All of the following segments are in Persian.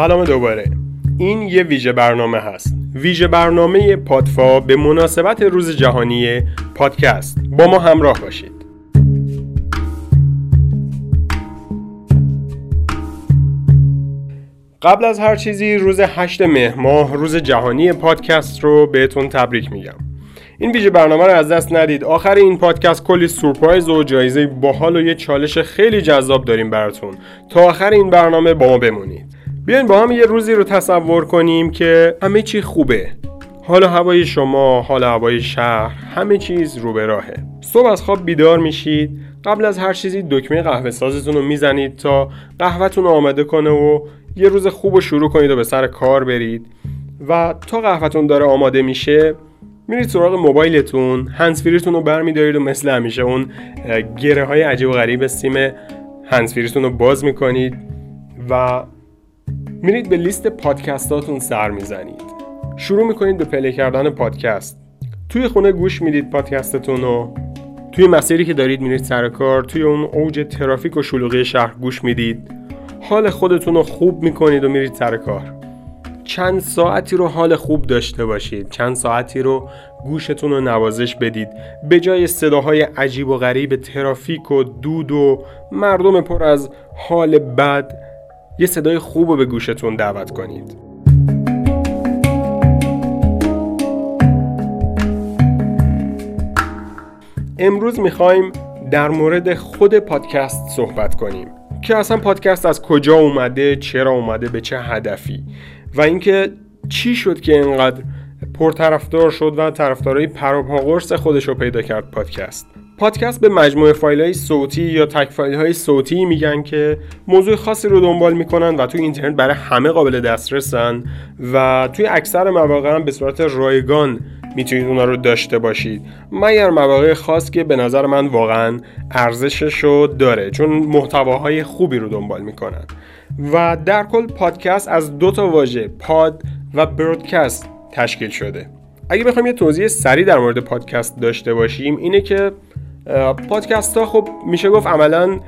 سلام دوباره. این یه ویژه برنامه هست. ویژه برنامه پادفا به مناسبت روز جهانی پادکست. با ما همراه باشید. قبل از هر چیزی روز 8 مهر ماه روز جهانی پادکست رو بهتون تبریک میگم. این ویژه برنامه رو از دست ندید. آخر این پادکست کلی سورپرایز و جایزه باحال و یه چالش خیلی جذاب داریم براتون. تا آخر این برنامه با ما بمونید. بیاین با هم یه روزی رو تصور کنیم که همه چی خوبه حال هوای شما، حال هوای شهر، همه چیز رو به راهه. صبح از خواب بیدار میشید، قبل از هر چیزی دکمه قهوه سازتون رو می‌زنید تا قهوهتون رو آماده کنه و یه روز خوب رو شروع کنید و به سر کار برید و تا قهوهتون داره آماده میشه میرید سراغ موبایلتون هنسفیریتون رو برمیدارید و مثل همیشه اون گره های عجیب و غریب سیم هنسفیریتون رو باز می‌کنید و میرید به لیست پادکستاتون سر می‌زنید. شروع می‌کنید به پلی کردن پادکست. توی خونه گوش می‌دید پادکستتون رو. توی مسیری که دارید میرید سر کار توی اون اوج ترافیک و شلوغی شهر گوش می‌دید. حال خودتون رو خوب می‌کنید و میرید سر کار. چند ساعتی رو حال خوب داشته باشید. چند ساعتی رو گوشتون رو نوازش بدید. به جای صداهای عجیب و غریب ترافیک و دود و مردم پر از حال بد یه صدای خوب رو به گوشتون دعوت کنید. امروز می‌خوایم در مورد خود پادکست صحبت کنیم که اصلا پادکست از کجا اومده چرا اومده به چه هدفی و اینکه چی شد که اینقدر پرطرفدار شد و طرفدارای پروپاگورس خودش رو پیدا کرد پادکست. پادکست به مجموعه فایل های صوتی یا تک فایل های صوتی میگن که موضوع خاصی رو دنبال می‌کنن و توی اینترنت برای همه قابل دسترسن و توی اکثر مواقع هم به صورت رایگان می‌تونید اونا رو داشته باشید. مگر مواقع خاص که به نظر من واقعا ارزشش رو داره چون محتواهای خوبی رو دنبال می‌کنن. و در کل پادکست از دو تا واژه pod و broadcast تشکیل شده. اگه بخوایم یه توضیح سریع در مورد پادکست داشته باشیم اینه که پادکست ها خب میشه گفت عملا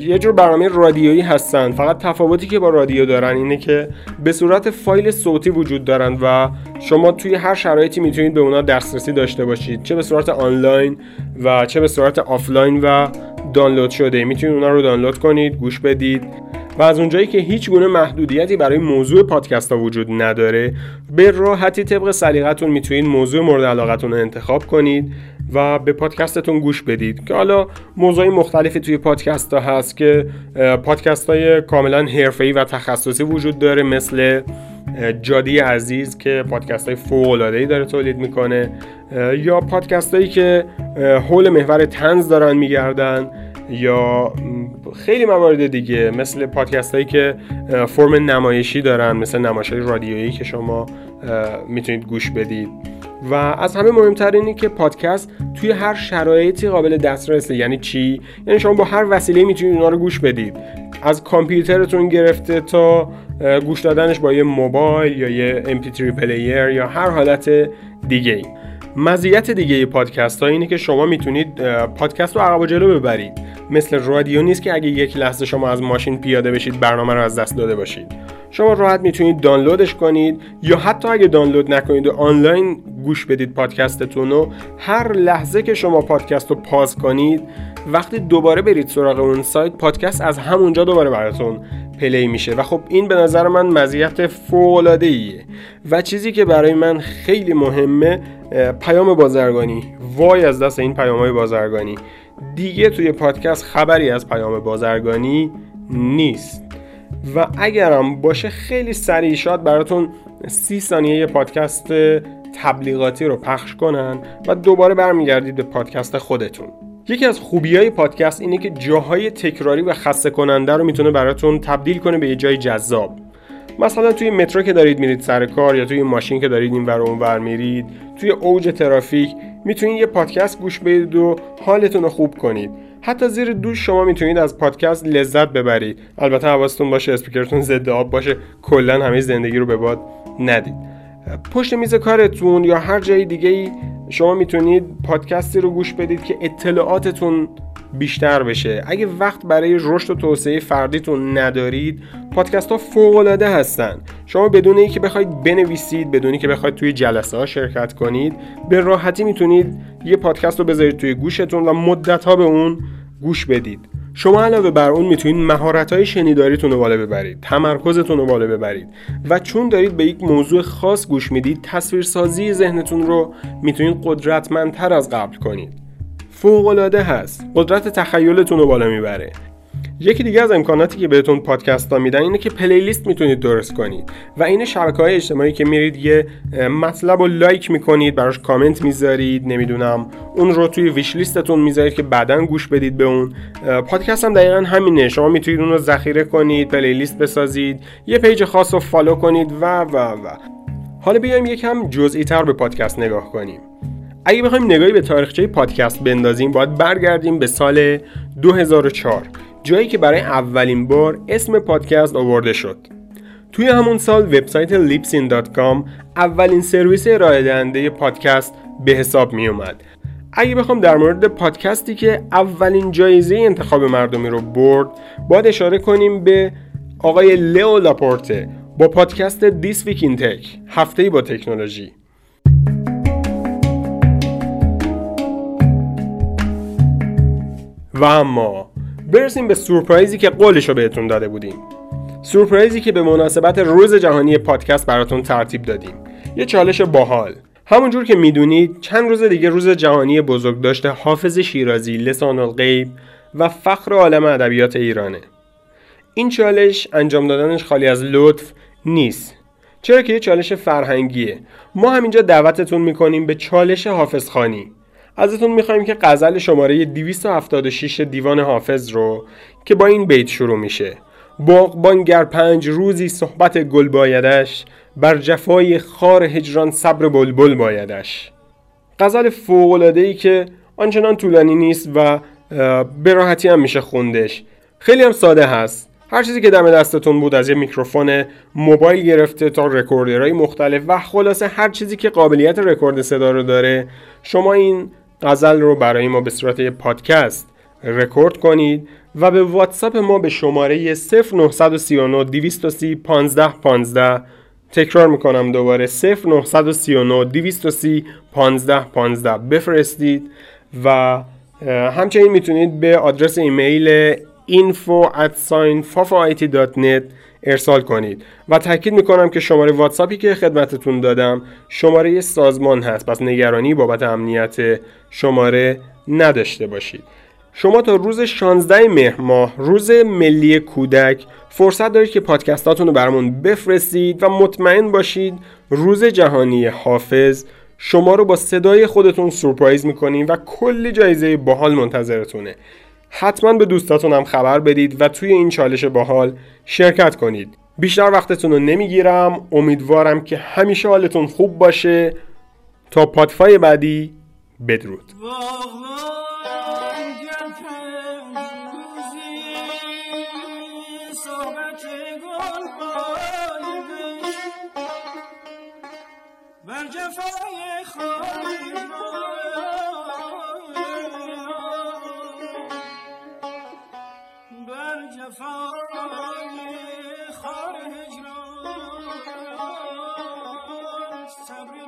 یه جور برنامه رادیویی هستن. فقط تفاوتی که با رادیو دارن اینه که به صورت فایل صوتی وجود دارن و شما توی هر شرایطی می‌تونید به اونا دسترسی داشته باشید. چه به صورت آنلاین و چه به صورت آفلاین و دانلود شده. می‌تونید اونا رو دانلود کنید گوش بدید. و از اونجایی که هیچ گونه محدودیتی برای موضوع پادکست ها وجود نداره به راحتی طبق سلیقتون می‌تونید موضوع مورد علاقتون رو انتخاب کنید. و به پادکستتون گوش بدید. که حالا موضوعی مختلفی توی پادکست ها هست که پادکست های کاملا حرفه‌ای و تخصصی وجود داره مثل جادی عزیز که پادکست های فوق داره تولید می‌کنه یا پادکست هایی که حول محور تنز دارن میگردن یا خیلی موارد دیگه مثل پادکست هایی که فرم نمایشی دارن مثل نمایش رادیویی که شما می‌تونید گوش بدید. و از همه مهمتر اینه که پادکست توی هر شرایطی قابل دسترسه. یعنی چی؟ یعنی شما با هر وسیله می‌تونید اونا رو گوش بدید. از کامپیوترتون گرفته تا گوش دادنش با یه موبایل یا یه MP3 پلیر یا هر حالت دیگه. مزیت دیگه پادکست ها اینه که شما می‌تونید پادکست رو عقب و جلو ببرید. مثل رادیو نیست که اگه یک لحظه شما از ماشین پیاده بشید برنامه رو از دست داده باشید. شما راحت می‌تونید دانلودش کنید یا حتی اگه دانلود نکنید و آنلاین گوش بدید پادکستتون رو هر لحظه که شما پادکست رو پاز کنید وقتی دوباره برید سراغ اون سایت پادکست از همونجا دوباره براتون پلی میشه. و خب این به نظر من مزیت فوق ایه و چیزی که برای من خیلی مهمه پیام بازرگانی. وای از دست این پیام های بازرگانی. دیگه توی پادکست خبری از پیام بازرگانی نیست. و اگرم باشه خیلی سریع شاد براتون سی ثانیه یه پادکست تبلیغاتی رو پخش کنن و دوباره برمیگردید به پادکست خودتون. یکی از خوبی های پادکست اینه که جاهای تکراری و خسته کننده رو می‌تونه براتون تبدیل کنه به یه جای جذاب. مثلا توی مترو که دارید میرید سر کار یا توی ماشین که دارید این ور اونور میرید توی اوج ترافیک می‌تونید یه پادکست گوش بدید و حالتون رو خوب کنید. حتی زیر دوش شما می‌تونید از پادکست لذت ببرید. البته حواستون باشه اسپیکرتون ضد آب باشه کلا همه زندگی رو به باد ندید. پشت میز کارتون یا هر جای دیگه ای شما می‌تونید پادکستی رو گوش بدید که اطلاعاتتون بیشتر بشه. اگه وقت برای رشد و توسعه فردیتون ندارید پادکست ها فوق العاده هستن. شما بدون اینکه بخواید بنویسید بدون که بخواید توی جلسه ها شرکت کنید به راحتی می‌تونید یه پادکست رو بذارید توی گوشتون و مدت ها به اون گوش بدید. شما علاوه بر اون می‌تونید مهارت های شنیداریتون رو بالا ببرید تمرکزتون رو بالا ببرید و چون دارید به یک موضوع خاص گوش می‌دید تصویرسازی ذهنتون رو می‌تونید قدرتمندتر از قبل کنید. فوق العاده هست. قدرت تخیلتون رو بالا می‌بره. یکی دیگه از امکاناتی که بهتون پادکست ها میدن اینه که playlist می‌تونید درست کنید. و این شبکه های اجتماعی که میرید یه مطلب رو لایک می‌کنید براش کامنت می‌ذارید نمی‌دونم اون رو توی wish list تون می‌ذارید که بعدا گوش بدید به اون. پادکست هم دقیقا همینه. شما می‌تونید اون رو ذخیره کنید playlist بسازید یه page خاص رو follow کنید و و و. حالا بیایم یکم جزئی تر به پادکست نگاه کنیم. اگه بخوایم نگاهی به تاریخچه پادکست بندازیم باید برگردیم به سال 2004 جایی که برای اولین بار اسم پادکست آورده شد. توی همون سال وبسایت lipsin.com اولین سرویس ارائه دهنده پادکست به حساب می اومد اگه بخوام در مورد پادکستی که اولین جایزه انتخاب مردمی رو برد باید اشاره کنیم به آقای لئو لاپورته با پادکست دیس ویک این تک هفته با تکنولوژی. و اما برسیم به سورپرایزی که قولش رو بهتون داده بودیم. سورپرایزی که به مناسبت روز جهانی پادکست براتون ترتیب دادیم. یه چالش باحال. همونجور که می‌دونید چند روز دیگه روز جهانی بزرگ داشته حافظ شیرازی لسان الغیب و فخر عالم ادبیات ایرانه. این چالش انجام دادنش خالی از لطف نیست. چرا که یه چالش فرهنگیه. ما همینجا دعوتتون می‌کنیم به چالش حافظ خانی. ازتون می‌خوایم که غزل شماره 276 دیوان حافظ رو که با این بیت شروع میشه. باغبان گر پنج روزی صحبت گل بایدش بر جفای خار هجران صبر بلبل بایدش. غزل فوق‌العاده ای که آنچنان طولانی نیست و به راحتی هم میشه خوندش. خیلی هم ساده هست. هر چیزی که دم دستتون بود از یه میکروفون موبایل گرفته تا recorder های مختلف و خلاصه هر چیزی که قابلیت رکورد صدا رو داره شما این غزل رو برای ما به صورت پادکست رکورد کنید و به واتساپ ما به شماره 0939 230 15 15 تکرار می‌کنم دوباره. 0939 230 15 15 بفرستید و همچنین می‌تونید به آدرس ایمیل info at ارسال کنید. و تاکید می‌کنم که شماره واتساپی که خدمتتون دادم شماره سازمان هست. پس نگرانی بابت امنیت شماره نداشته باشید. شما تا روز 16 مهر ماه روز ملی کودک فرصت دارید که پادکستاتون رو برامون بفرستید و مطمئن باشید روز جهانی حافظ شما رو با صدای خودتون سورپرایز می‌کنیم و کلی جایزه باحال منتظرتونه. حتما به دوستاتون هم خبر بدید و توی این چالش باحال شرکت کنید. بیشتر وقتتون رو نمی‌گیرم. امیدوارم که همیشه حالتون خوب باشه. تا پادفای بعدی بدرود. نفای خار هجران صبر